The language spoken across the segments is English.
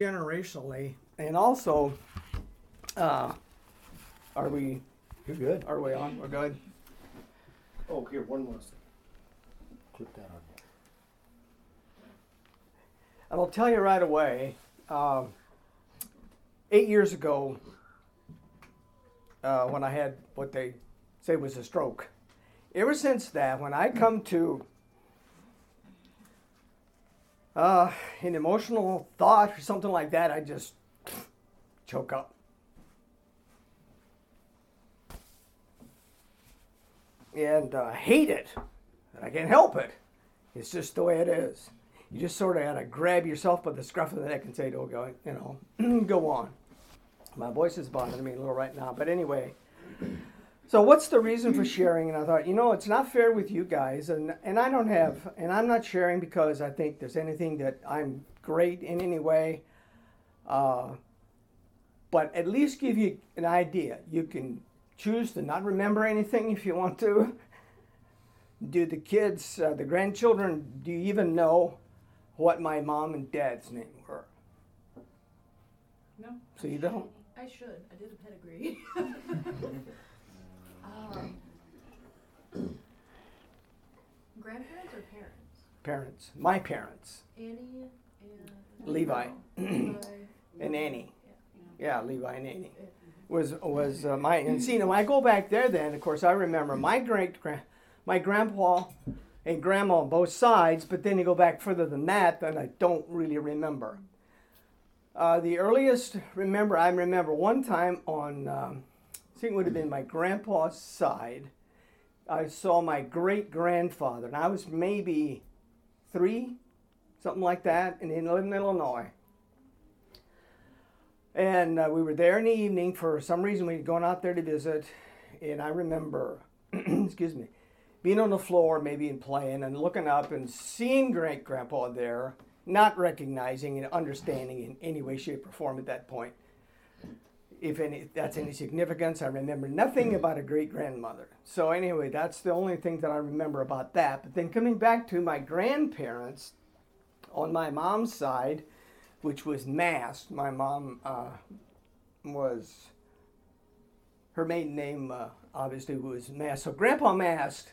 generationally, and also, uh, are we? You're good. Are we on? We're good. Oh, here, one more. Clip that on And I'll tell you right away. Um, eight years ago, uh, when I had what they say was a stroke, ever since that, when I come to uh, an emotional thought or something like that, I just choke up. And uh, hate it. And I can't help it. It's just the way it is. You just sort of got to grab yourself by the scruff of the neck and say, "Don't go, you know, go on." My voice is bothering me a little right now, but anyway. So what's the reason for sharing? And I thought, you know, it's not fair with you guys, and and I don't have, and I'm not sharing because I think there's anything that I'm great in any way. Uh, but at least give you an idea. You can choose to not remember anything if you want to. Do the kids, uh, the grandchildren, do you even know what my mom and dad's name were? No. So you don't? I should. I did a pedigree. um, grandparents or parents? Parents, my parents, Annie and Levi Levi. and Annie. Yeah, Levi and Annie was was uh, my and see now when I go back there then of course I remember my great grand my grandpa and grandma on both sides, but then you go back further than that, then I don't really remember. Uh, the earliest remember I remember one time on um, I think it would have been my grandpa's side. I saw my great grandfather, and I was maybe three, something like that, and he lived in Illinois. And uh, we were there in the evening for some reason we'd gone out there to visit, and I remember, excuse me, being on the floor, maybe and playing, and looking up and seeing great grandpa there, not recognizing and understanding in any way, shape, or form at that point. If any, that's any significance, I remember nothing about a great grandmother. So anyway, that's the only thing that I remember about that. But then coming back to my grandparents, on my mom's side, which was Mast. My mom uh, was her maiden name, uh, obviously, was Mast. So Grandpa Mast,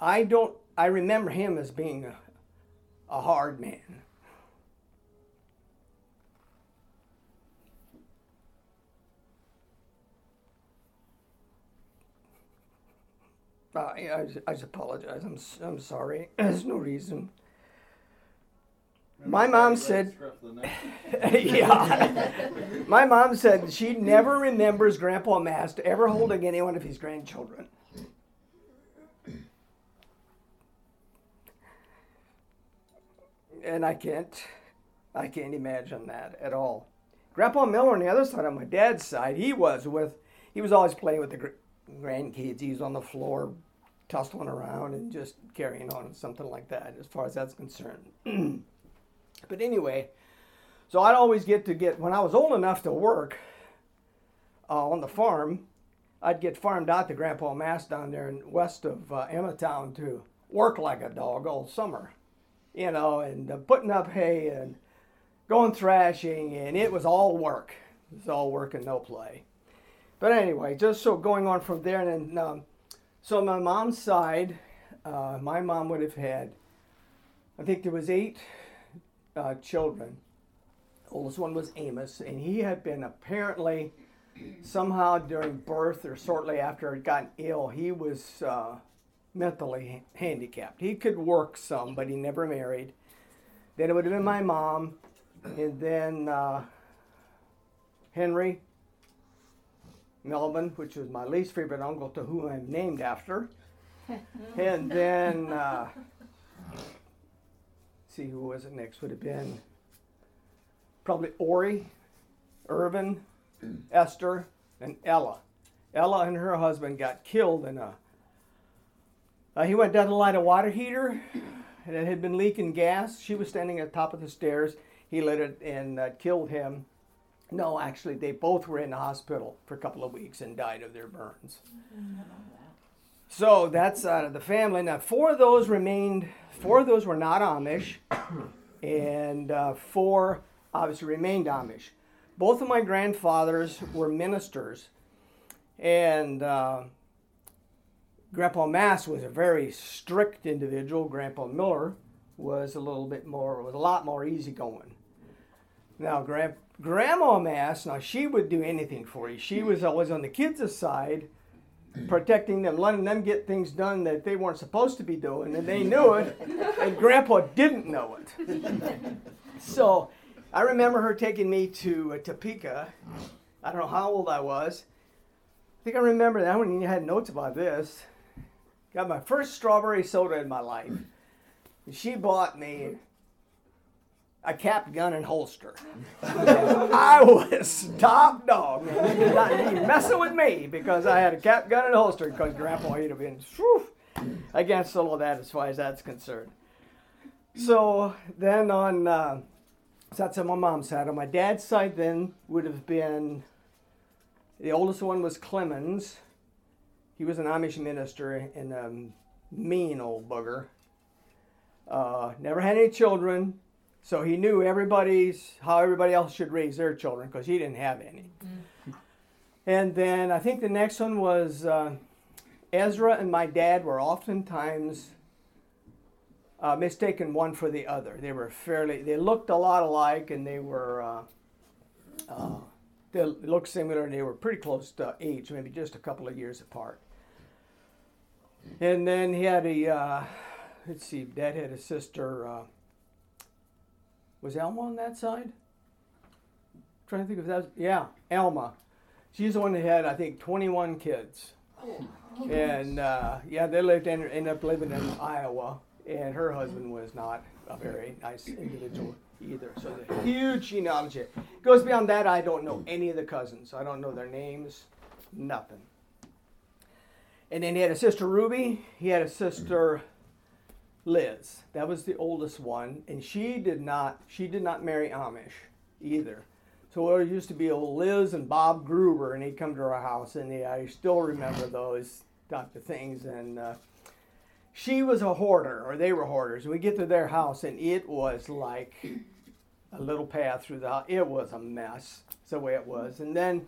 I don't. I remember him as being a, a hard man. Uh, I, I just apologize. I'm, I'm sorry. There's no reason. My mom said, yeah. My mom said she never remembers Grandpa Mast ever holding any one of his grandchildren. And I can't, I can't imagine that at all. Grandpa Miller on the other side, on my dad's side, he was with, he was always playing with the grandkids. He's on the floor, tussling around and just carrying on, something like that, as far as that's concerned. But anyway, so I'd always get to get, when I was old enough to work uh, on the farm, I'd get farmed out to Grandpa Mast down there in west of uh, Emmatown to work like a dog all summer, you know, and uh, putting up hay and going thrashing, and it was all work. It was all work and no play. But anyway, just so going on from there, and then, um, so my mom's side, uh, my mom would have had, I think there was eight uh, children. Oldest one was Amos, and he had been apparently somehow during birth or shortly after he'd gotten ill, he was uh, mentally handicapped. He could work some, but he never married. Then it would have been my mom, and then uh, Henry Melvin, which was my least favorite uncle to whom I'm named after. and then uh, see who was it next would have been probably Ori, Irvin, Esther, and Ella. Ella and her husband got killed in a. Uh, he went down to light a water heater, and it had been leaking gas. She was standing at the top of the stairs. He lit it and uh, killed him. No, actually, they both were in the hospital for a couple of weeks and died of their burns. So that's out of the family. Now, four of those remained, four of those were not Amish, and uh, four obviously remained Amish. Both of my grandfathers were ministers, and uh, Grandpa Mast was a very strict individual. Grandpa Miller was a little bit more, was a lot more easygoing. Now, Grand, Grandma Mast, now she would do anything for you. She was always on the kids' side, protecting them, letting them get things done that they weren't supposed to be doing, and they knew it, and Grandpa didn't know it. so, I remember her taking me to uh, Topeka. I don't know how old I was. I think I remember that when you had notes about this. Got my first strawberry soda in my life. She bought me a cap gun and holster. I was top dog. Not messing with me because I had a cap gun and holster because Grandpa he'd have been whew, against all of that as far as that's concerned. So then on, uh, so that's on my mom's side. On my dad's side, then would have been the oldest one was Clemens. He was an Amish minister and a mean old bugger. Uh, never had any children, so he knew everybody's how everybody else should raise their children because he didn't have any. And then I think the next one was uh, Ezra and my dad were oftentimes uh, mistaken one for the other. They were fairly, they looked a lot alike and they were, uh, uh, they looked similar and they were pretty close to age, maybe just a couple of years apart. And then he had a, uh, let's see, dad had a sister. Was Elma on that side? trying to think if that was, yeah, Elma. She's the one that had, I think, 21 kids. And uh, yeah, they lived in, ended up living in Iowa, and her husband was not a very nice individual either. So the huge genealogy. Goes beyond that, I don't know any of the cousins. I don't know their names, nothing. And then he had a sister Ruby. He had a sister Liz. That was the oldest one, and she did not. She did not marry Amish either. So there used to be old Liz and Bob Gruber, and he'd come to our house, and they, I still remember those type of things. And uh, she was a hoarder, or they were hoarders. And we get to their house, and it was like a little path through the house. It was a mess. The way it was. And then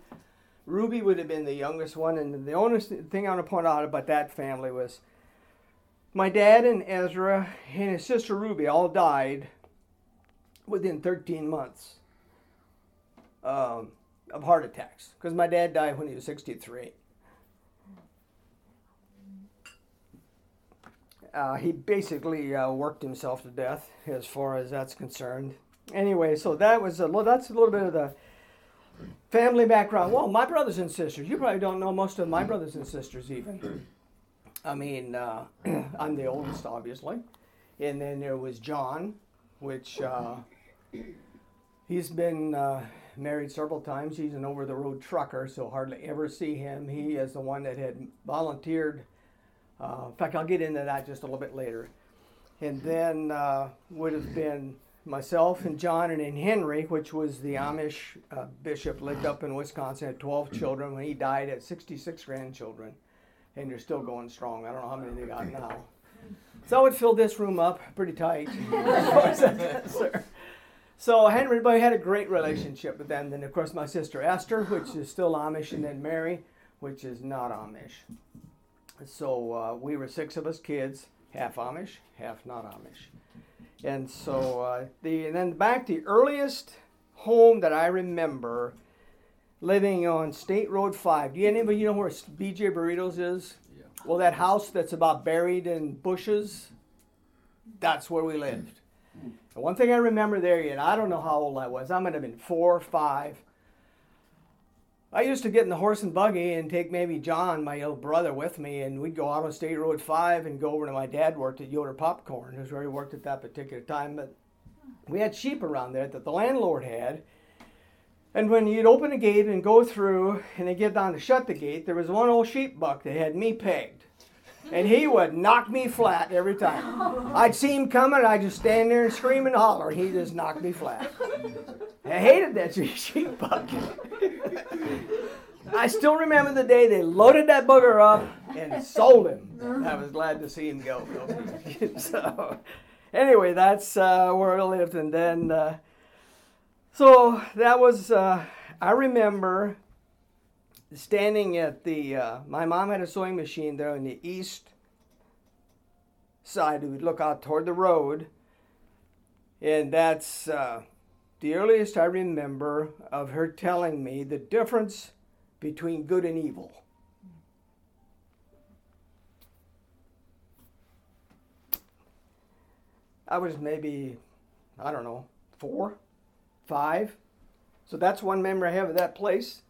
Ruby would have been the youngest one, and the only thing I want to point out about that family was my dad and Ezra and his sister Ruby all died within 13 months um, of heart attacks because my dad died when he was 63. Uh, he basically uh, worked himself to death as far as that's concerned. Anyway, so that was a little, that's a little bit of the family background. Well, my brothers and sisters, you probably don't know most of my brothers and sisters even. I mean, uh, I'm the oldest, obviously. And then there was John, which uh, he's been uh, married several times. He's an over the road trucker, so hardly ever see him. He is the one that had volunteered. Uh, in fact, I'll get into that just a little bit later. And then uh, would have been myself and John and then Henry, which was the Amish uh, bishop, lived up in Wisconsin, had 12 children. When he died, at 66 grandchildren and you're still going strong. I don't know how many they got now. So I would fill this room up pretty tight. so Henry, but everybody had a great relationship with them. Then of course my sister Esther, which is still Amish, and then Mary, which is not Amish. So uh, we were six of us kids, half Amish, half not Amish. And so uh, the and then back the earliest home that I remember living on State Road 5. Do you anybody you know where BJ Burritos is? Yeah. Well, that house that's about buried in bushes, that's where we lived. And one thing I remember there, and I don't know how old I was, I might have been four or five. I used to get in the horse and buggy and take maybe John, my little brother, with me, and we'd go out on State Road 5 and go over to my dad worked at Yoder Popcorn. That's where he worked at that particular time. But we had sheep around there that the landlord had. And when you'd open the gate and go through, and they get down to shut the gate, there was one old sheep buck that had me pegged. And he would knock me flat every time. I'd see him coming, I'd just stand there and scream and holler. He just knocked me flat. I hated that sheep buck. I still remember the day they loaded that booger up and sold him. I was glad to see him go. so, anyway, that's uh, where I lived. And then. Uh, So that was, uh, I remember standing at the, uh, my mom had a sewing machine there on the east side. We would look out toward the road. And that's uh, the earliest I remember of her telling me the difference between good and evil. I was maybe, I don't know, four, five. So that's one memory I have of that place.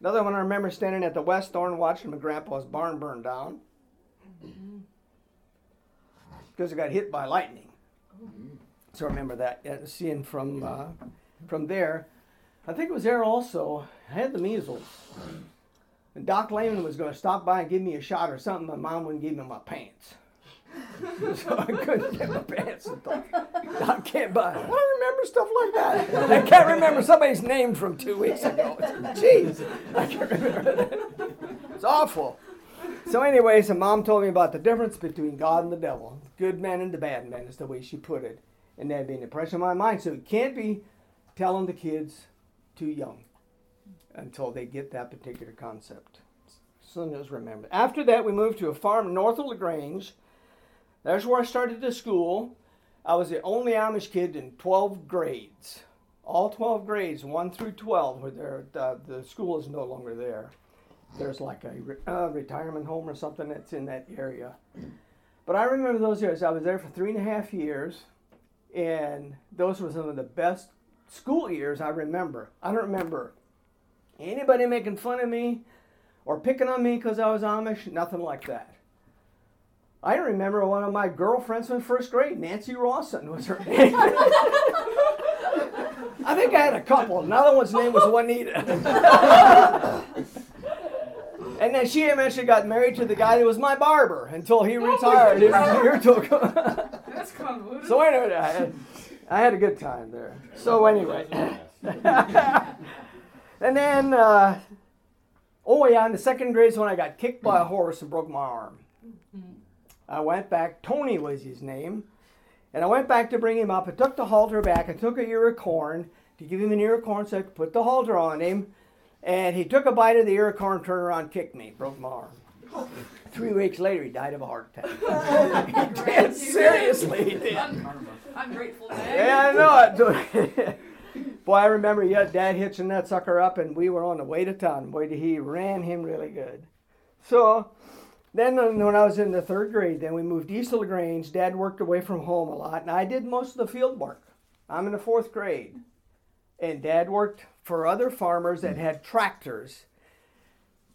Another one I remember standing at the West Thorn watching my grandpa's barn burn down because it got hit by lightning. So I remember that yeah, seeing from uh, from there. I think it was there also. I had the measles. And Doc Lehman was going to stop by and give me a shot or something. My mom wouldn't give me my pants. so I couldn't get my pants until Doc came by. I don't remember stuff like that. I can't remember somebody's name from two weeks ago. Jeez, I can't remember that. It's awful. So, anyways, the mom told me about the difference between God and the devil. Good men and the bad men is the way she put it. And that being impression in my mind. So you can't be telling the kids too young until they get that particular concept. So just remember. After that, we moved to a farm north of LaGrange. That's where I started the school. I was the only Amish kid in 12 grades. All 12 grades, 1 through 12, where the, the school is no longer there. There's like a re- uh, retirement home or something that's in that area. But I remember those years. I was there for three and a half years, and those were some of the best school years I remember. I don't remember anybody making fun of me or picking on me because I was Amish, nothing like that. I remember one of my girlfriends from first grade, Nancy Rawson was her name. I think I had a couple. Another one's name was Juanita. and then she eventually got married to the guy that was my barber until he retired. His year took. That's convoluted. so anyway, I had, I had a good time there. So anyway. and then, uh, oh yeah, in the second grade is when I got kicked by a horse and broke my arm. I went back. Tony was his name, and I went back to bring him up. I took the halter back. I took a ear of corn to give him an ear of corn, so I could put the halter on him. And he took a bite of the ear of corn, turned around, kicked me, broke my arm. Three weeks later, he died of a heart attack. he did seriously. He did. I'm, I'm grateful, Dad. Yeah, I know it. Boy, I remember yeah, Dad hitching that sucker up, and we were on the way to town. Boy, he ran him really good. So then, when I was in the third grade, then we moved east of Lagrange. Dad worked away from home a lot, and I did most of the field work. I'm in the fourth grade, and Dad worked for other farmers that had tractors,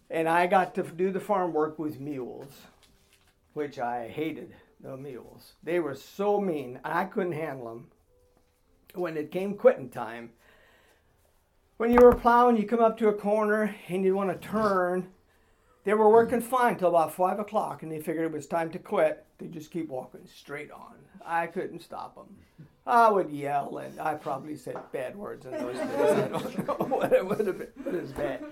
and I got to do the farm work with mules, which I hated. The mules, they were so mean. I couldn't handle them when it came quitting time, when you were plowing, you come up to a corner and you want to turn. They were working fine till about five o'clock, and they figured it was time to quit. They just keep walking straight on. I couldn't stop them. I would yell, and I probably said bad words in those days. I don't know what it would have been, but bad.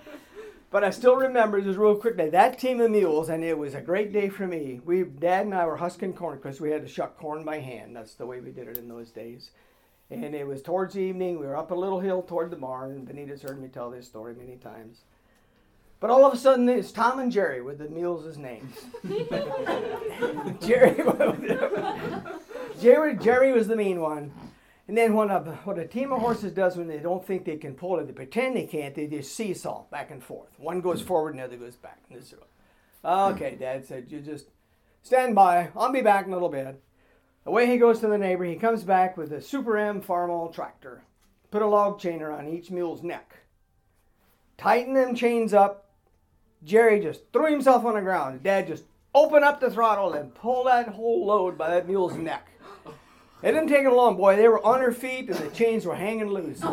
But I still remember just real quickly that team of mules, and it was a great day for me. We, Dad and I, were husking corn because we had to shuck corn by hand. That's the way we did it in those days. And it was towards evening. We were up a little hill toward the barn, Benita's heard me tell this story many times. But all of a sudden, it's Tom and Jerry with the mules' names. Jerry, Jerry, Jerry was the mean one. And then when a, what a team of horses does when they don't think they can pull it, they pretend they can't, they just seesaw back and forth. One goes forward and the other goes back. Okay, Dad said, you just stand by. I'll be back in a little bit. Away he goes to the neighbor. He comes back with a Super M Farmall tractor. Put a log chain around each mule's neck. Tighten them chains up. Jerry just threw himself on the ground. Dad just opened up the throttle and pulled that whole load by that mule's neck. It didn't take him long, boy. They were on their feet and the chains were hanging loose. no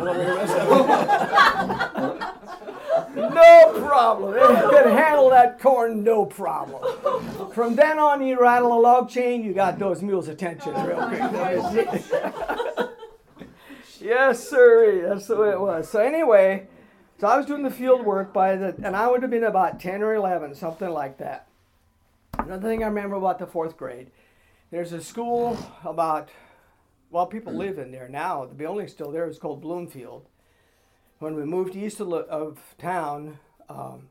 problem. They could handle that corn, no problem. From then on, you rattle a log chain, you got those mules' attention real quick. yes, sir. That's the way it was. So anyway, so I was doing the field work by the, and I would have been about ten or eleven, something like that. Another thing I remember about the fourth grade, there's a school about, well, people live in there now. The building's still there. It's called Bloomfield. when we moved east of, of town, um,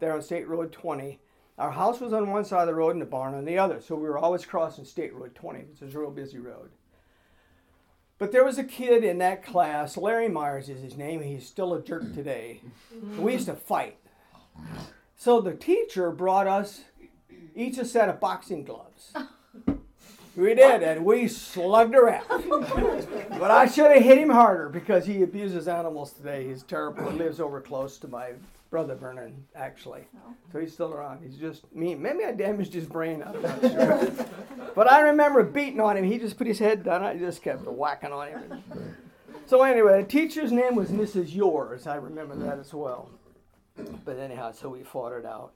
there on State Road 20, our house was on one side of the road and the barn on the other. So we were always crossing State Road 20, which is a real busy road. But there was a kid in that class, Larry Myers is his name. He's still a jerk today. Mm-hmm. We used to fight. So the teacher brought us each a set of boxing gloves. We did, and we slugged around. but I should have hit him harder because he abuses animals today. He's terrible. He lives over close to my brother Vernon, actually. Oh. So he's still around. He's just me. Maybe I damaged his brain. I'm not sure. but I remember beating on him. He just put his head down. I just kept whacking on him. So anyway, the teacher's name was Mrs. Yours. I remember that as well. But anyhow, so we fought it out.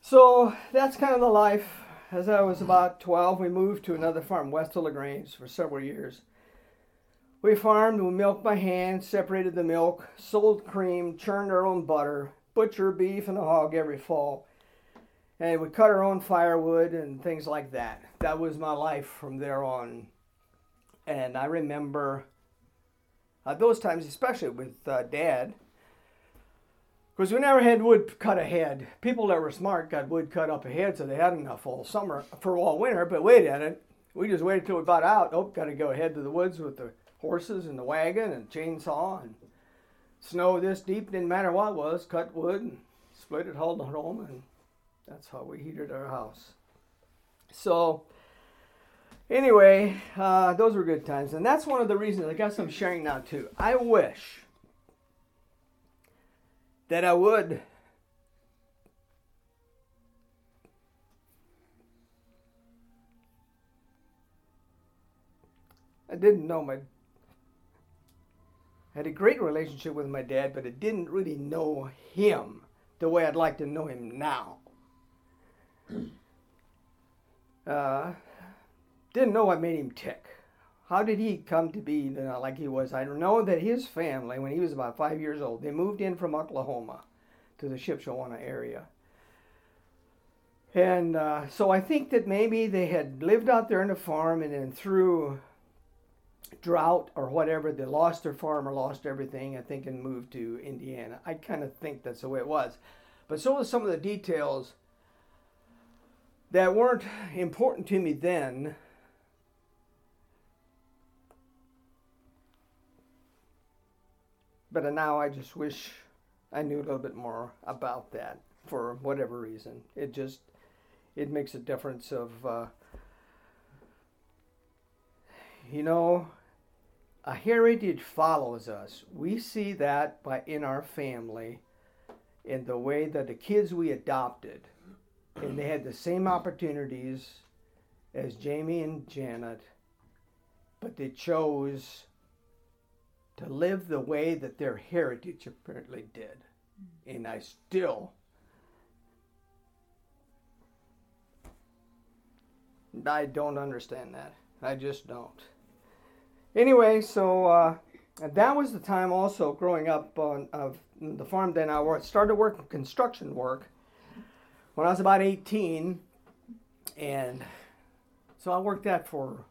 So that's kind of the life. As I was about 12, we moved to another farm west of LaGrange for several years. We farmed, we milked by hand, separated the milk, sold cream, churned our own butter, butchered beef and a hog every fall. And we cut our own firewood and things like that. That was my life from there on. And I remember uh, those times, especially with uh, Dad, because we never had wood cut ahead. People that were smart got wood cut up ahead, so they had enough all summer for all winter. But we didn't. We just waited till we got out. Oh, got to go ahead to the woods with the horses and the wagon and chainsaw and snow this deep. Didn't matter what it was. Cut wood and split it, hauled it home, and that's how we heated our house. So anyway, uh, those were good times, and that's one of the reasons I guess I'm sharing now too. I wish that I would I didn't know my I had a great relationship with my dad, but I didn't really know him the way I'd like to know him now. Uh, didn't know what made him tick. How did he come to be you know, like he was? I know that his family, when he was about five years old, they moved in from Oklahoma to the Shipshewana area. And uh, so I think that maybe they had lived out there in the farm, and then through drought or whatever, they lost their farm or lost everything, I think, and moved to Indiana. I kind of think that's the way it was. But so are some of the details that weren't important to me then. But now I just wish I knew a little bit more about that for whatever reason. It just it makes a difference of uh, you know a heritage follows us. We see that by in our family in the way that the kids we adopted and they had the same opportunities as Jamie and Janet, but they chose to live the way that their heritage apparently did. And I still I don't understand that. I just don't. Anyway, so uh, that was the time also growing up on of the farm. Then I started working construction work when I was about 18, and so I worked that for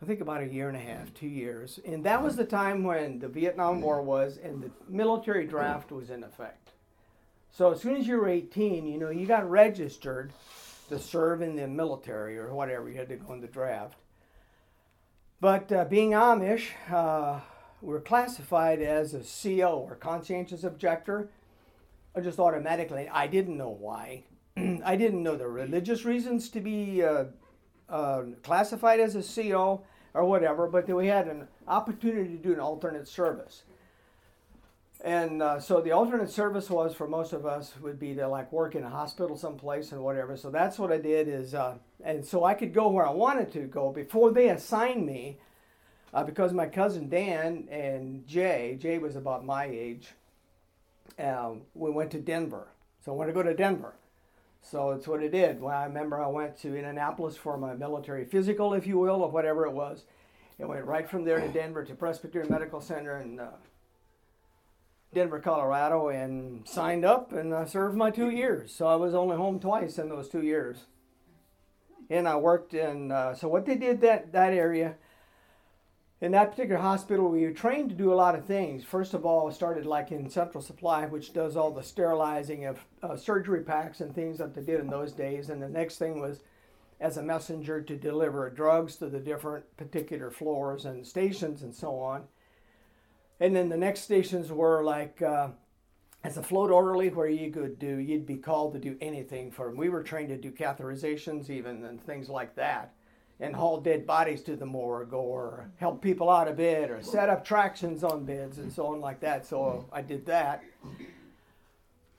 I think about a year and a half, two years, and that was the time when the Vietnam War was and the military draft was in effect. So as soon as you were 18, you know you got registered to serve in the military or whatever. You had to go in the draft. But uh, being Amish, uh, we're classified as a CO or conscientious objector. I just automatically, I didn't know why. I didn't know the religious reasons to be uh, uh, classified as a CO or whatever, but we had an opportunity to do an alternate service. And uh, so the alternate service was for most of us would be to like work in a hospital someplace and whatever. So that's what I did is, uh, and so I could go where I wanted to go before they assigned me, uh, because my cousin Dan and Jay, Jay was about my age, um, we went to Denver. So I wanted to go to Denver. So it's what I did. Well, I remember I went to Indianapolis for my military physical, if you will, or whatever it was. and went right from there to Denver to Presbyterian Medical Center and uh, Denver, Colorado, and signed up and I served my two years. So I was only home twice in those two years. And I worked in, uh, so what they did that, that area, in that particular hospital, we were trained to do a lot of things. First of all, started like in Central Supply, which does all the sterilizing of uh, surgery packs and things that they did in those days. And the next thing was as a messenger to deliver drugs to the different particular floors and stations and so on. And then the next stations were like uh, as a float orderly, where you could do, you'd be called to do anything for them. We were trained to do catheterizations, even and things like that, and haul dead bodies to the morgue, or help people out of bed, or set up tractions on beds, and so on like that. So I did that.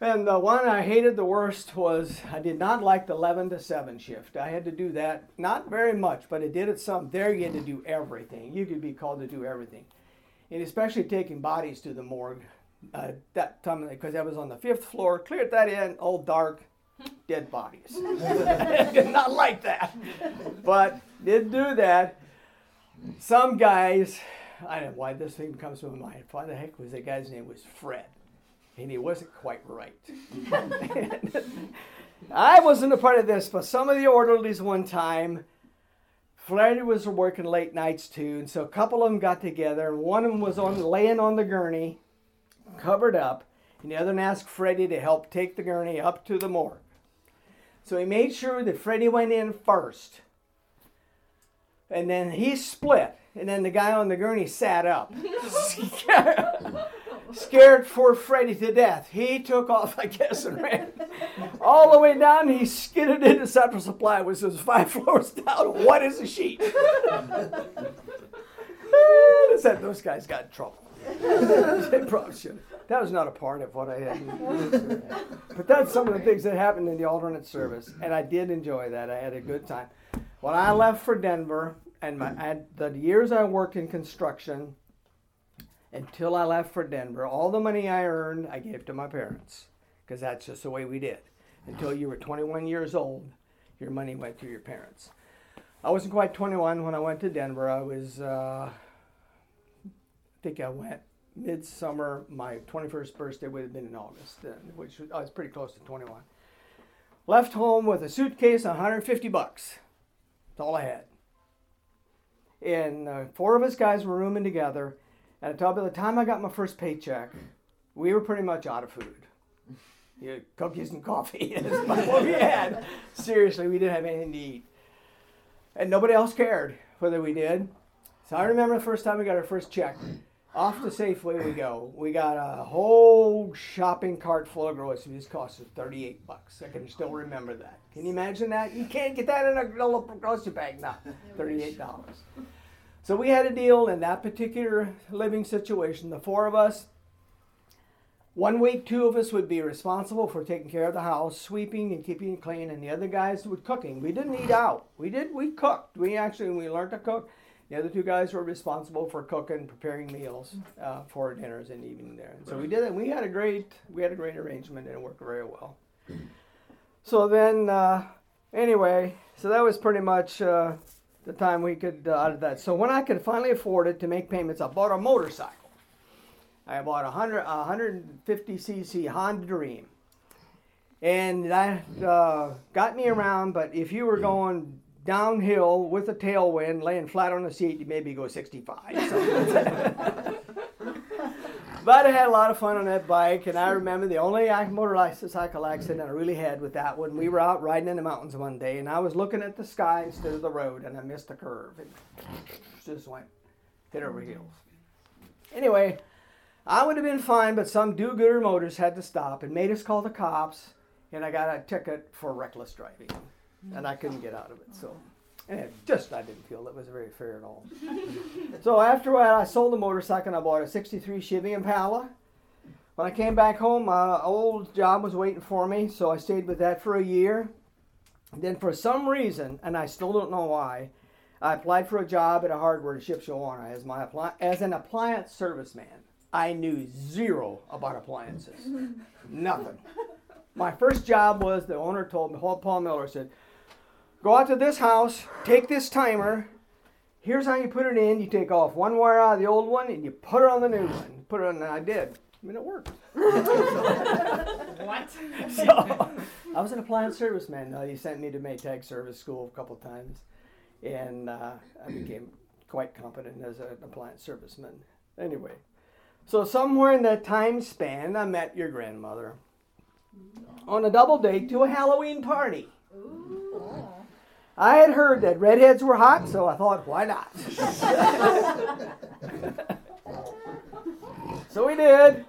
And the one I hated the worst was I did not like the 11 to 7 shift. I had to do that, not very much, but I did it some. There you had to do everything. You could be called to do everything. And especially taking bodies to the morgue uh, that time because I was on the fifth floor, cleared that in, all dark, dead bodies. Did not like that, but did do that. Some guys, I don't know why this thing comes to my mind. Why the heck was the guy's name was Fred, and he wasn't quite right. I wasn't a part of this, but some of the orderlies one time. Fred was working late nights too, and so a couple of them got together. and One of them was on laying on the gurney, covered up, and the other one asked Freddie to help take the gurney up to the morgue. So he made sure that Freddie went in first. And then he split, and then the guy on the gurney sat up. Scared for Freddie to death. He took off, I guess, and ran all the way down. He skidded into Central Supply, which was five floors down. What is a sheet? I said those guys got in trouble. they probably should. That was not a part of what I had. but that's some of the things that happened in the alternate service, and I did enjoy that. I had a good time. When I left for Denver, and my I, the years I worked in construction, until I left for Denver, all the money I earned, I gave to my parents, because that's just the way we did. Until you were 21 years old, your money went to your parents. I wasn't quite 21 when I went to Denver. I was. Uh, I think I went midsummer. My 21st birthday would have been in August, which was, I was pretty close to 21. Left home with a suitcase, 150 bucks. That's all I had. And uh, four of us guys were rooming together. And I tell you, by the time I got my first paycheck, we were pretty much out of food. You know, cookies and coffee is what we had. Seriously, we didn't have anything to eat. And nobody else cared whether we did. So I remember the first time we got our first check. Off to Safeway we go. We got a whole shopping cart full of groceries. This cost us 38 bucks. I can still remember that. Can you imagine that? You can't get that in a little grocery bag now. $38. So we had a deal in that particular living situation. The four of us, one week, two of us would be responsible for taking care of the house, sweeping and keeping it clean, and the other guys would cooking. We didn't eat out. We did. We cooked. We actually we learned to cook. The other two guys were responsible for cooking, preparing meals uh, for dinners and evening there. And so we did it. We had a great we had a great arrangement, and it worked very well. So then, uh, anyway, so that was pretty much uh, the time we could uh, out of that. So when I could finally afford it to make payments, I bought a motorcycle. I bought a 100, a 150 cc Honda Dream. And that uh, got me around, but if you were going downhill with a tailwind, laying flat on the seat, you maybe go 65. but I had a lot of fun on that bike, and I remember the only motorcycle accident I really had with that one. We were out riding in the mountains one day, and I was looking at the sky instead of the road, and I missed a curve. and just went head over heels. Anyway, I would have been fine, but some do-gooder motors had to stop and made us call the cops, and I got a ticket for reckless driving, and I couldn't get out of it. So, and it just I didn't feel that was very fair at all. so after while, I sold the motorcycle and I bought a '63 Chevy Impala. When I came back home, my old job was waiting for me, so I stayed with that for a year. Then, for some reason, and I still don't know why, I applied for a job at a hardware in Shipshewana as my appli- as an appliance serviceman. I knew zero about appliances, nothing. My first job was the owner told me, Paul Miller said, "Go out to this house, take this timer. Here's how you put it in. You take off one wire out of the old one, and you put it on the new one. Put it on, and I did. I mean, it worked. What? so I was an appliance serviceman. Uh, he sent me to Maytag Service School a couple times, and uh, I became quite competent as an appliance serviceman. Anyway, so somewhere in that time span, I met your grandmother on a double date to a Halloween party. I had heard that redheads were hot, so I thought, why not? so we did.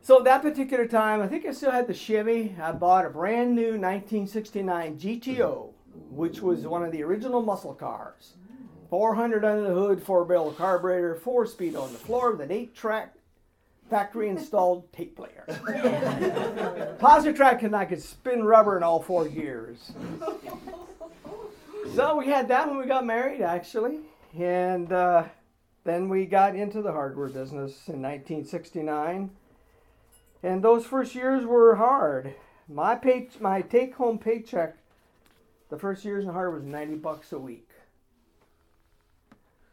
So that particular time, I think I still had the Chevy. I bought a brand new 1969 GTO, which was one of the original muscle cars. 400 under the hood, four barrel carburetor, four speed on the floor with an eight track factory installed tape player. Positrack and I could spin rubber in all four gears. So we had that when we got married, actually. And uh, then we got into the hardware business in 1969. And those first years were hard. My pay, my take home paycheck the first years in hardware was 90 bucks a week.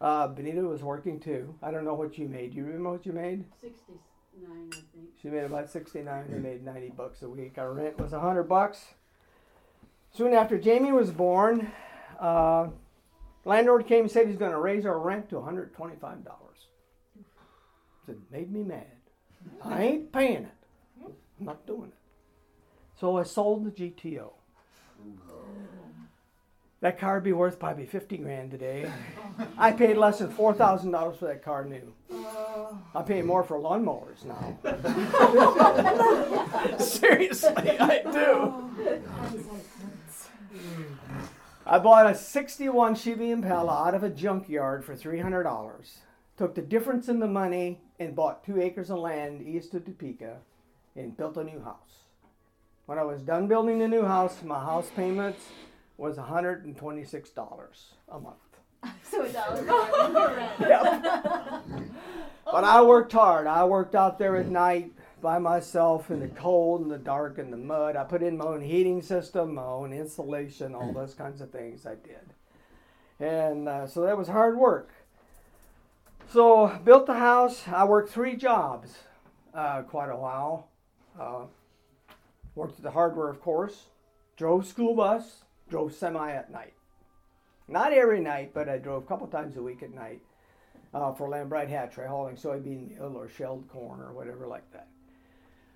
Uh, Benita was working too. I don't know what you made. You remember what you made? 69, I think. She made about 69. I made 90 bucks a week. Our rent was 100 bucks. Soon after Jamie was born, uh, landlord came and said he's going to raise our rent to $125. It made me mad. I ain't paying it. I'm not doing it. So I sold the GTO. That car would be worth probably 50 grand today. I paid less than $4,000 for that car new. I pay more for lawnmowers now. Seriously, I do. I bought a 61 Chevy Impala out of a junkyard for $300. Took the difference in the money and bought two acres of land east of Topeka and built a new house. When I was done building the new house, my house payments was $126 a month. So a dollar more rent. Yep. But I worked hard. I worked out there at night by myself in the cold and the dark and the mud. I put in my own heating system, my own insulation, all those kinds of things I did. And uh, so that was hard work. So built the house. I worked three jobs uh, quite a while. Uh, worked at the hardware, of course. Drove school bus. Drove semi at night. Not every night, but I drove a couple times a week at night uh, for Lambright Hatchery, hauling soybean meal or shelled corn or whatever like that.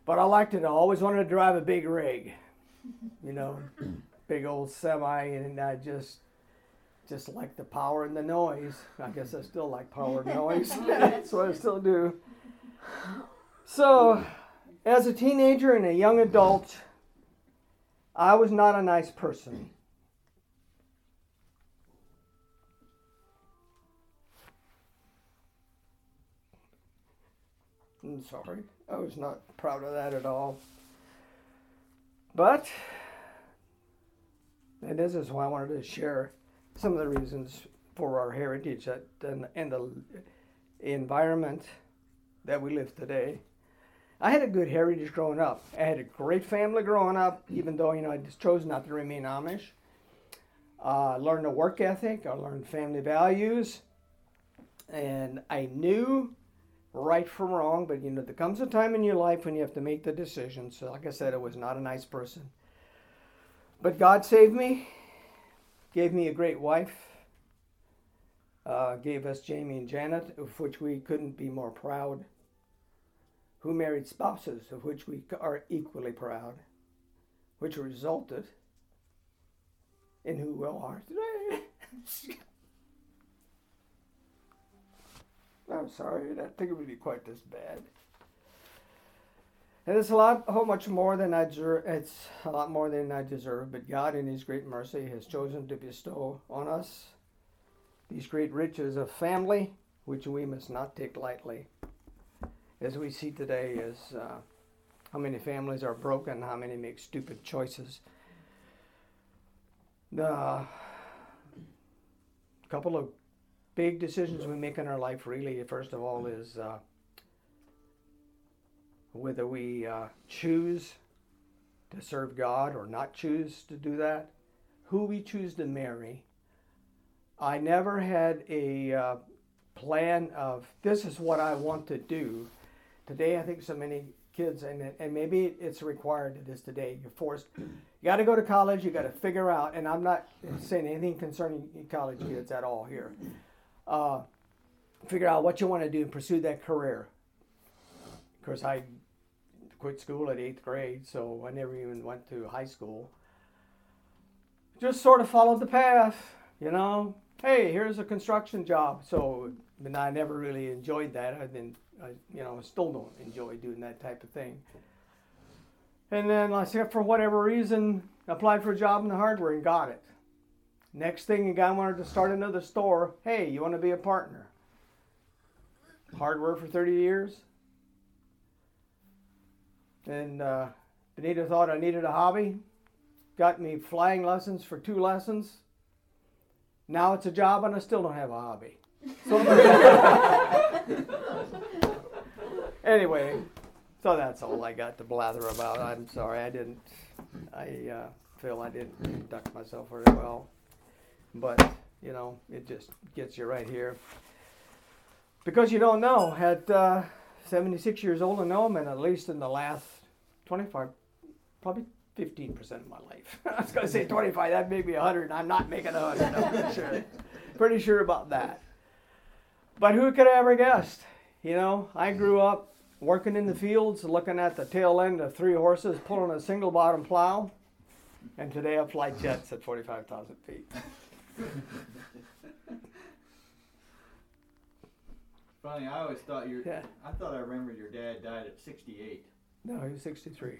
But I liked it. I always wanted to drive a big rig, you know, big old semi, and I just just like the power and the noise. I guess I still like power and noise. That's what I still do. So, as a teenager and a young adult, I was not a nice person. I'm sorry. I was not proud of that at all. But, and this is why I wanted to share some of the reasons for our heritage that, and, the environment that we live today. I had a good heritage growing up. I had a great family growing up, even though you know I just chose not to remain Amish. Uh, I learned a work ethic. I learned family values, and I knew right from wrong. But you know, there comes a time in your life when you have to make the decision. So, like I said, I was not a nice person, but God saved me, gave me a great wife, uh, gave us Jamie and Janet, of which we couldn't be more proud who married spouses, of which we are equally proud, which resulted in who we are today. I'm sorry, I didn't think it would be quite this bad. And it's a lot, how much more than I deserve. It's a lot more than I deserve. But God, in His great mercy, has chosen to bestow on us these great riches of family, which we must not take lightly as we see today is uh, how many families are broken, how many make stupid choices. The couple of big decisions we make in our life, really, first of all, is uh, whether we uh, choose to serve God or not choose to do that, who we choose to marry. I never had a uh, plan of this is what I want to do Today, I think so many kids, and and maybe it's required it is today. You're forced. You got to go to college. You got to figure out. And I'm not saying anything concerning college kids at all here. Uh, figure out what you want to do and pursue that career. Of course, I quit school at eighth grade, so I never even went to high school. Just sort of followed the path, you know. Hey, here's a construction job. So, but I never really enjoyed that. I didn't, I, you know, still don't enjoy doing that type of thing. And then I said, for whatever reason, applied for a job in the hardware and got it. Next thing, a guy wanted to start another store. Hey, you want to be a partner? Hardware for 30 years. And uh, Benita thought I needed a hobby. Got me flying lessons for two lessons. Now it's a job and I still don't have a hobby. Anyway, so that's all I got to blather about. I'm sorry I didn't. I uh, feel I didn't conduct myself very well, but you know it just gets you right here because you don't know. At uh, 76 years old, I know and at least in the last 25, probably 15 percent of my life. I was going to say 25. That may be 100. I'm not making 100. I'm pretty sure. Pretty sure about that. But who could have ever guessed? You know, I grew up working in the fields, looking at the tail end of three horses pulling a single bottom plow, and today I fly jets at 45,000 feet. Funny, I always thought your. Yeah. I thought I remembered your dad died at 68. No, he was 63.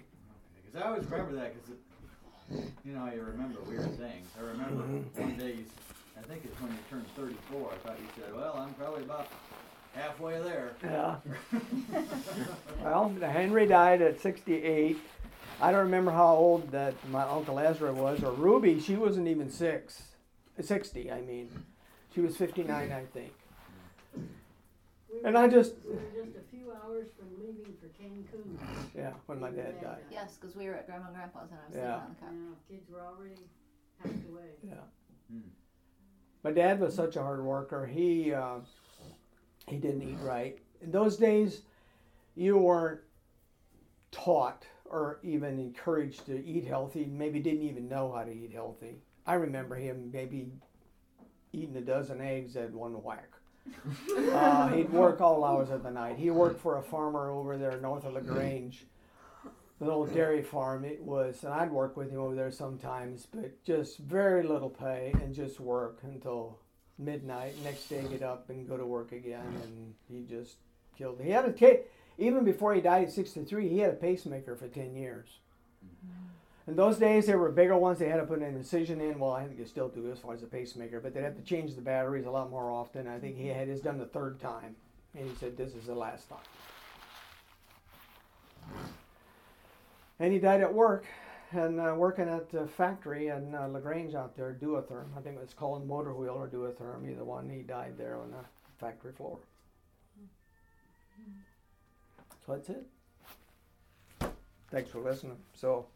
Because I always remember that because, you know, you remember weird things. I remember Mm-hmm. one day, you, I think it's when you turned 34, I thought you said, well, I'm probably about halfway there. Yeah. well, Henry died at 68. I don't remember how old that my uncle Ezra was, or Ruby. She wasn't even six, 60. I mean, she was 59, I think. We And I just- We were just a few hours from leaving for Cancun. Yeah, when my dad died. Yes, because we were at Grandma and Grandpa's and I was sitting on the couch. Yeah, kids were already packed away. Yeah. Hmm. My dad was such a hard worker. He uh, he didn't eat right. In those days, you weren't taught or even encouraged to eat healthy. Maybe didn't even know how to eat healthy. I remember him maybe eating a dozen eggs at one whack. Uh, he'd work all hours of the night. He worked for a farmer over there north of LaGrange, the little dairy farm. It was, and I'd work with him over there sometimes, but just very little pay and just work until midnight. Next day, get up and go to work again, and he just killed. He had a ca- even before he died at 63. He had a pacemaker for 10 years. In those days, there were bigger ones. They had to put an incision in. Well, I think they still do as far as the pacemaker, but they'd have to change the batteries a lot more often. I think he had his done the third time, and he said this is the last time. And he died at work, and uh, working at the factory in uh, LaGrange out there, Duotherm. I think it was called Motor Wheel or Duotherm, either one. He died there on the factory floor. So that's it. Thanks for listening. So.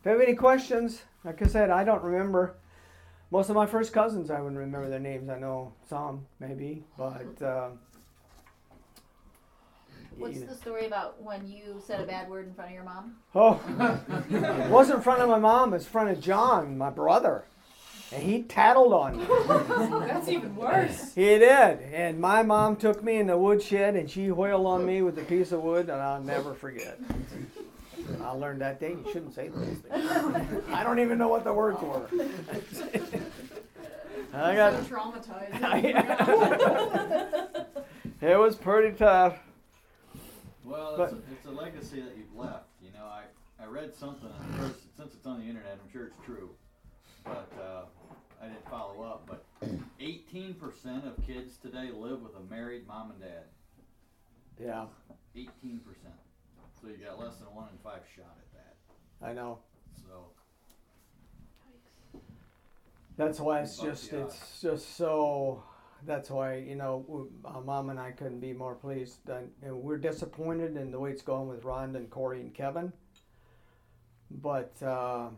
If you have any questions, like I said, I don't remember. Most of my first cousins, I wouldn't remember their names. I know some, maybe, but. Uh, What's yeah. the story about when you said a bad word in front of your mom? Oh, it wasn't in front of my mom. It was in front of John, my brother, and he tattled on me. That's even worse. He did, and my mom took me in the woodshed, and she wailed on me with a piece of wood, and I'll never forget. I learned that day you shouldn't say those things. I don't even know what the words were. I got so traumatized. it was pretty tough. Well, But- it's, a, it's a legacy that you've left. You know, I, I read something, and of course, since it's on the internet, I'm sure it's true, but uh, I didn't follow up. But 18% of kids today live with a married mom and dad. Yeah, 18%. So you got less than one in five shot at that. I know. So That's why it's Bucks just the it's just so. That's why you know, w- uh, mom and I couldn't be more pleased. And, and we're disappointed in the way it's going with Rhonda and Corey and Kevin. But uh,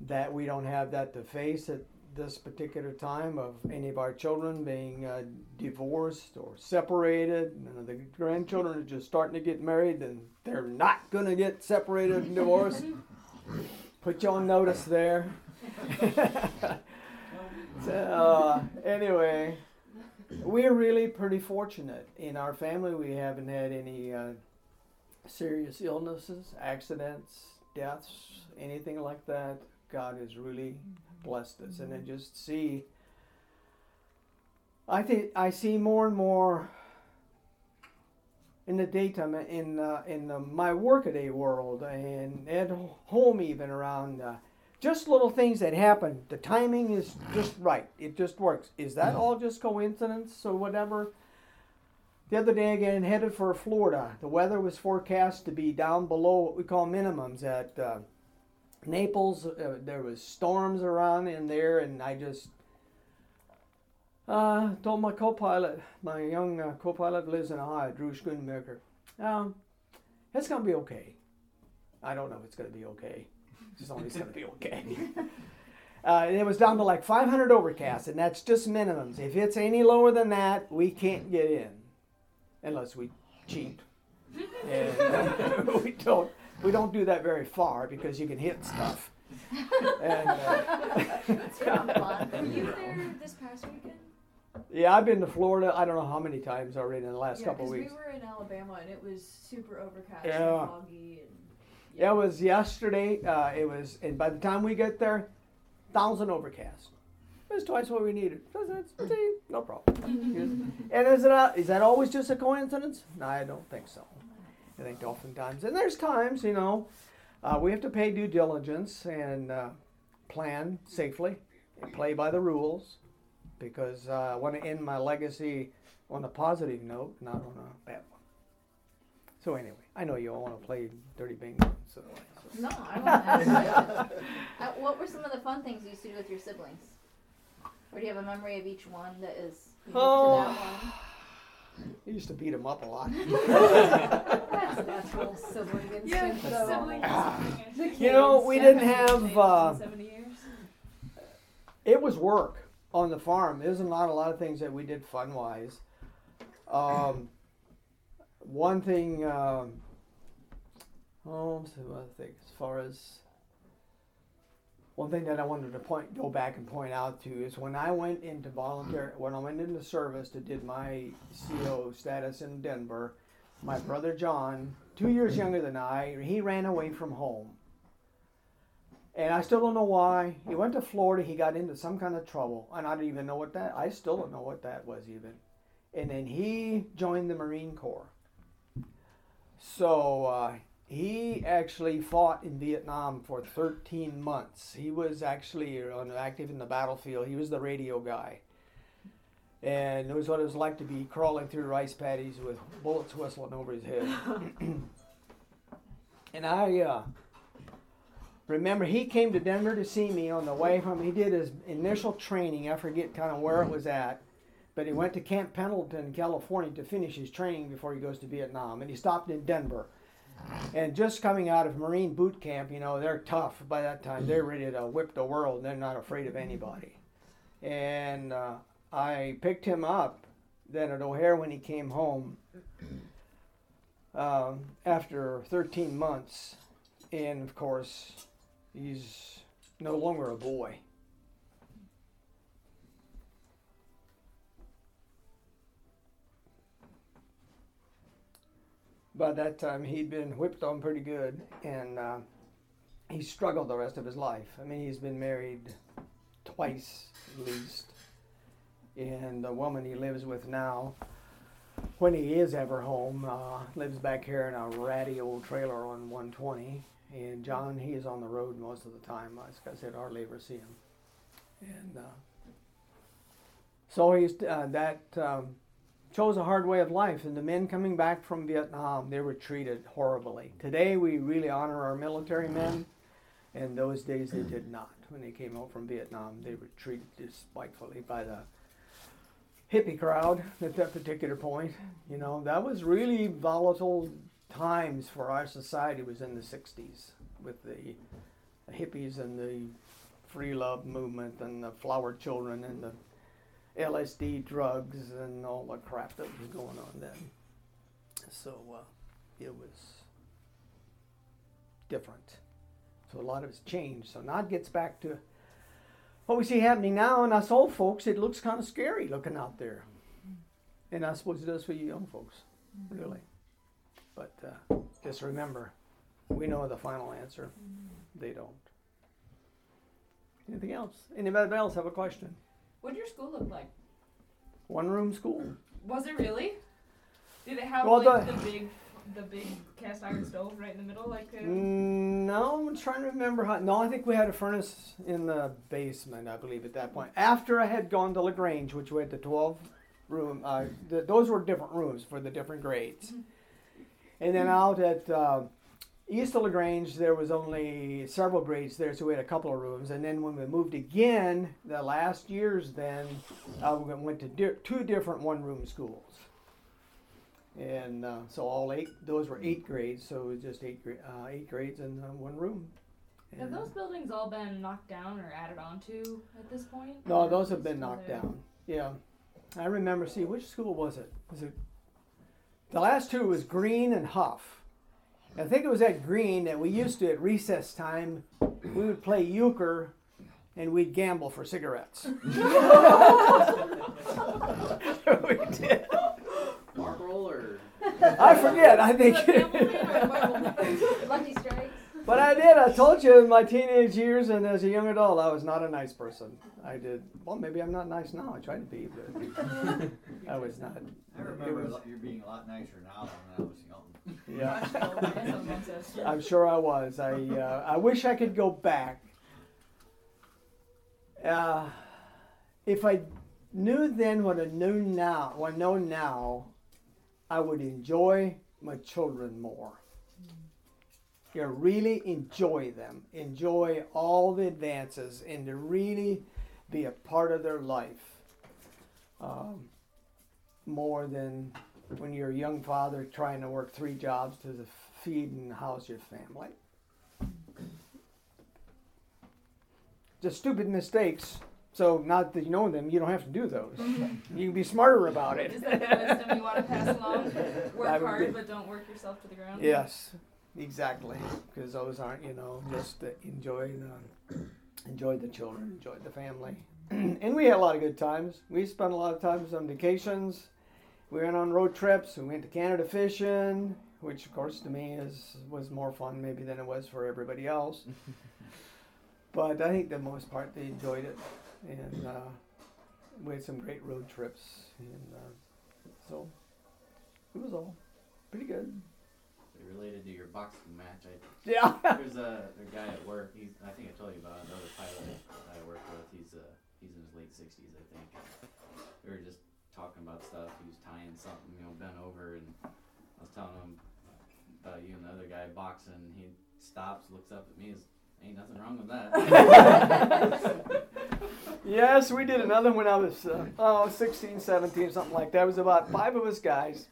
that we don't have that to face at this particular time of any of our children being uh, divorced or separated. You know, the grandchildren are just starting to get married, and they're not going to get separated and divorced. Put you on notice there. so, uh, anyway, we're really pretty fortunate in our family. We haven't had any uh, serious illnesses, accidents, deaths, anything like that. God has really blessed us, and I just see. I think I see more and more in the daytime in uh, in uh, my workaday world and at home even around uh, just little things that happen. The timing is just right. It just works. Is that all just coincidence or whatever? The other day again, headed for Florida. The weather was forecast to be down below what we call minimums at uh, Naples. Uh, there was storms around in there, and I just uh, told my co-pilot, my young uh, co-pilot lives in Ohio, Drew Schoonmaker, um, it's gonna be okay. I don't know if it's gonna be okay. It's only gonna be okay. Uh, it was down to like 500 overcast, and that's just minimums. If it's any lower than that, we can't get in, unless we cheat. And we don't we don't do that very far because you can hit stuff. And, uh, It's fun. Were you there this past weekend? yeah, I've been to Florida. I don't know how many times already in the last yeah, couple 'cause weeks. we were in Alabama and it was super overcast Yeah. and foggy and Yeah, it was yesterday. Uh, it was, and by the time we get there, thousand overcast. It was twice what we needed. So that's- see, no problem. and is it a, is that always just a coincidence? No, I don't think so. I think oftentimes, and there's times, you know, uh, we have to pay due diligence and uh, plan safely and play by the rules because uh, I want to end my legacy on a positive note, not on a bad one. So anyway, I know you all want to play dirty bingo. So. No, I don't have uh, What were some of the fun things you used to do with your siblings? Or do you have a memory of each one that is Oh. To that one? I used to beat him up a lot. That's natural sibling instinct. the though. sibling instinct. You know, we didn't have, uh, seventy years. it was work on the farm. There's not a lot of things that we did fun wise. Um, one thing, um, oh, some other things, as far as one thing that I wanted to point, go back and point out to is when I went into volunteer, when I went into service to did my CO status in Denver, my brother John, two years younger than I, he ran away from home. And I still don't know why. He went to Florida. He got into some kind of trouble, and I don't even know what that. I still don't know what that was even. And then he joined the Marine Corps. So uh, he actually fought in Vietnam for 13 months. He was actually on, active in the battlefield. He was the radio guy, and it was what it was like to be crawling through rice paddies with bullets whistling over his head. and I. Uh, Remember, he came to Denver to see me on the way from. He did his initial training. I forget kind of where it was at, but he went to Camp Pendleton, California, to finish his training before he goes to Vietnam. And he stopped in Denver. And just coming out of Marine boot camp, you know, they're tough by that time. They're ready to whip the world. They're not afraid of anybody. And uh, I picked him up then at O'Hare when he came home um, after 13 months. And of course, he's no longer a boy. By that time, he'd been whipped on pretty good, and uh, he struggled the rest of his life. I mean, he's been married twice at least, and the woman he lives with now, when he is ever home, uh, lives back here in a ratty old trailer on 120. And John, he is on the road most of the time. Like I said, hardly ever see him. And uh, so he's uh, that um, chose a hard way of life. And the men coming back from Vietnam, they were treated horribly. Today, we really honor our military men. And those days, they did not. When they came home from Vietnam, they were treated despitefully by the hippie crowd at that particular point. You know, that was really volatile times for our society was in the 60s with the hippies and the free love movement and the flower children and the LSD drugs and all the crap that was going on then. So uh, it was different. So a lot of it's changed. So now it gets back to what we see happening now, and us old folks, it looks kind of scary looking out there. And I suppose it does for you young folks, really. But uh, just remember, we know the final answer. They don't. Anything else? Anybody else have a question? What did your school look like? One room school? Was it really? Did it have Well, like the- the, big, the big cast iron stove right in the middle, like? Uh, Mm, no, I'm trying to remember how. No, I think we had a furnace in the basement, I believe, at that point. After I had gone to LaGrange, which we had the 12 room, uh, th those were different rooms for the different grades. And then out at uh, east of LaGrange, there was only several grades there, so we had a couple of rooms. And then when we moved again, the last years, then uh, we went to di- two different one room schools. And uh, so all eight, those were eight grades, so it was just eight, gra- uh, eight grades in uh, one room. have And, uh, those buildings all been knocked down or added onto at this point? No, those have been knocked there? down. Yeah, I remember. See, which school was it? Was it the last two? Was Green and Huff. I think it was at Green that we used to at recess time. We would play euchre, and we'd gamble for cigarettes. we did. Marlboro or I forget. I think. Lucky strikes. But I did. I told you in my teenage years and as a young adult, I was not a nice person. I did. Well, maybe I'm not nice now. I try to be, but I was not. I remember was- you're being a lot nicer now than when I was young. Yeah. That's what mom says. I'm sure I was. I uh, I wish I could go back. Uh, if I knew then what I knew now, what I know now, I would enjoy my children more. You know, really enjoy them, enjoy all the advances, and to really be a part of their life. Um, more than when you're a young father trying to work three jobs to the feed and house your family. Just stupid mistakes. So not that you know them, you don't have to do those. You can be smarter about Is it. that the wisdom you want to pass along? Work hard, but don't work yourself to the ground. Yes, exactly. Because those aren't, you know, just uh, enjoy the, enjoy the children, enjoy the family, and we had a lot of good times. We spent a lot of times on vacations. We went on road trips. We went to Canada fishing, which of course to me is was more fun maybe than it was for everybody else. but I think the most part they enjoyed it, and uh, we had some great road trips, and uh, so it was all pretty good. Related to your boxing match, I Yeah. There's a, a guy at work. He's I think I told you about another pilot that I work with. He's uh he's in his late sixties, I think. We were just talking about stuff. He was tying something, you know, bent over, and I was telling him about you and the other guy boxing. He stops, looks up at me. Is ain't nothing wrong with that. Yes, we did another one when I was, uh, oh, 16, 17, something like that. It was about five of us guys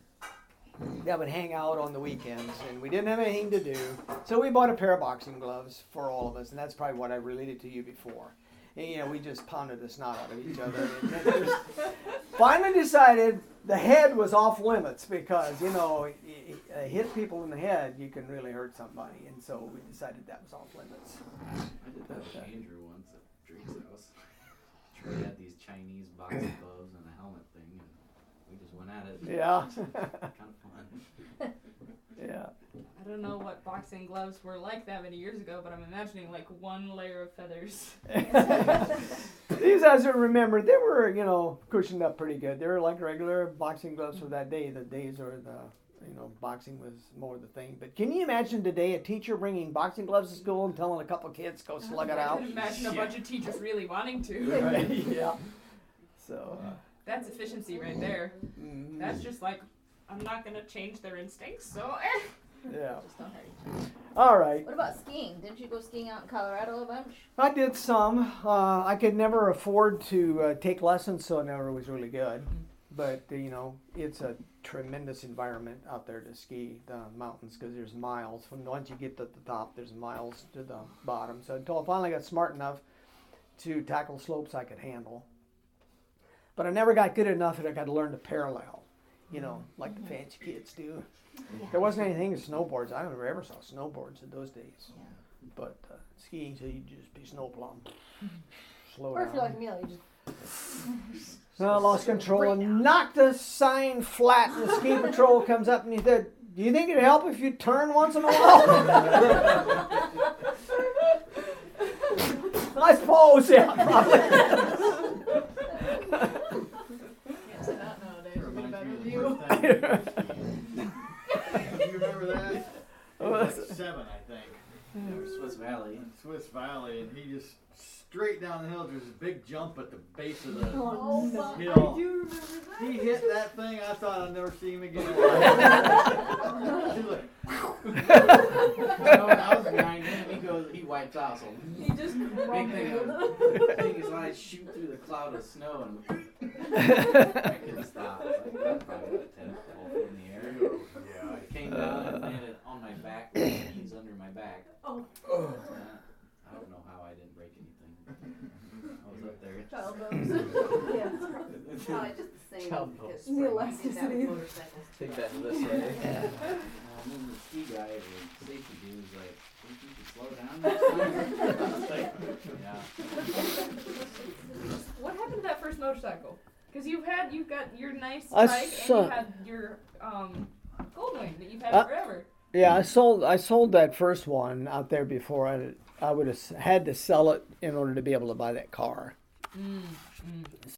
that would hang out on the weekends, and we didn't have anything to do. So we bought a pair of boxing gloves for all of us, and that's probably what I related to you before. And, you know, we just pounded the snot out of each other. And then just finally decided the head was off limits because, you know, hit people in the head, you can really hurt somebody. And so we decided that was off limits. I did that with Andrew once at Drake's house. Troy had these Chinese boxing gloves and a helmet thing, and we just went at it. Yeah. kind of fun. yeah. I don't know what boxing gloves were like that many years ago, but I'm imagining like one layer of feathers. These, as I remember, they were, you know, cushioned up pretty good. They were like regular boxing gloves for that day. The days where the, you know, boxing was more the thing. But can you imagine today a teacher bringing boxing gloves to school and telling a couple kids go slug it out? I out? can imagine a bunch of teachers really wanting to. Right, yeah. So, uh, That's efficiency right there. mm, That's just like, I'm not gonna change their instincts, so eh. Yeah. Just don't hurt each other. All right. What about skiing? Didn't you go skiing out in Colorado a bunch? I did some. Uh, I could never afford to uh, take lessons, so it never was really good. But uh, you know, it's a tremendous environment out there to ski the mountains because there's miles. When once you get to the top, there's miles to the bottom. So until I finally got smart enough to tackle slopes I could handle, but I never got good enough that I got to learn to parallel. You know, like the fancy kids do. There wasn't anything in snowboards. I never ever saw snowboards in those days. But uh, skiing, so you just be snow plumb. Slow Or if down. you're like me, you just So I lost control and knocked the sign flat. And the ski patrol comes up and he said, "Do you think it'd help if you turn once in a while?" I suppose, yeah, probably. Can't say that nowadays. It We'd reminds better me of the view. first time we went skiing. you remember that? He was like seven, I think. Or Swiss Valley. in Swiss Valley, and he just straight down the hill. There's a big jump at the base of the Oh my! hill. I do remember that. He hit that thing. I thought I'd never see him again. He was like, No, I was behind him. He goes, he wipes out. So He just big thing, rumbled. thing is shoot through the cloud of snow and I couldn't stop. It's Like, that's probably what ten foot in the air. yeah. I came down and landed on my back, with my knees under my back. Oh. Uh, I don't know how I didn't break anything. I was up there. Child bones. Yeah. Probably just the same Child because The you think that elasticity. Take that this way. Um, and then the ski guy, the safety dude, was like, "Think you could slow down next time?" I was like, yeah. What happened to that first motorcycle? Because you've had, you've got your nice I bike, saw- and you had your um, Goldwing that you've had Uh, forever. Yeah, I sold I sold that first one out there before I I would have had to sell it in order to be able to buy that car. Mm,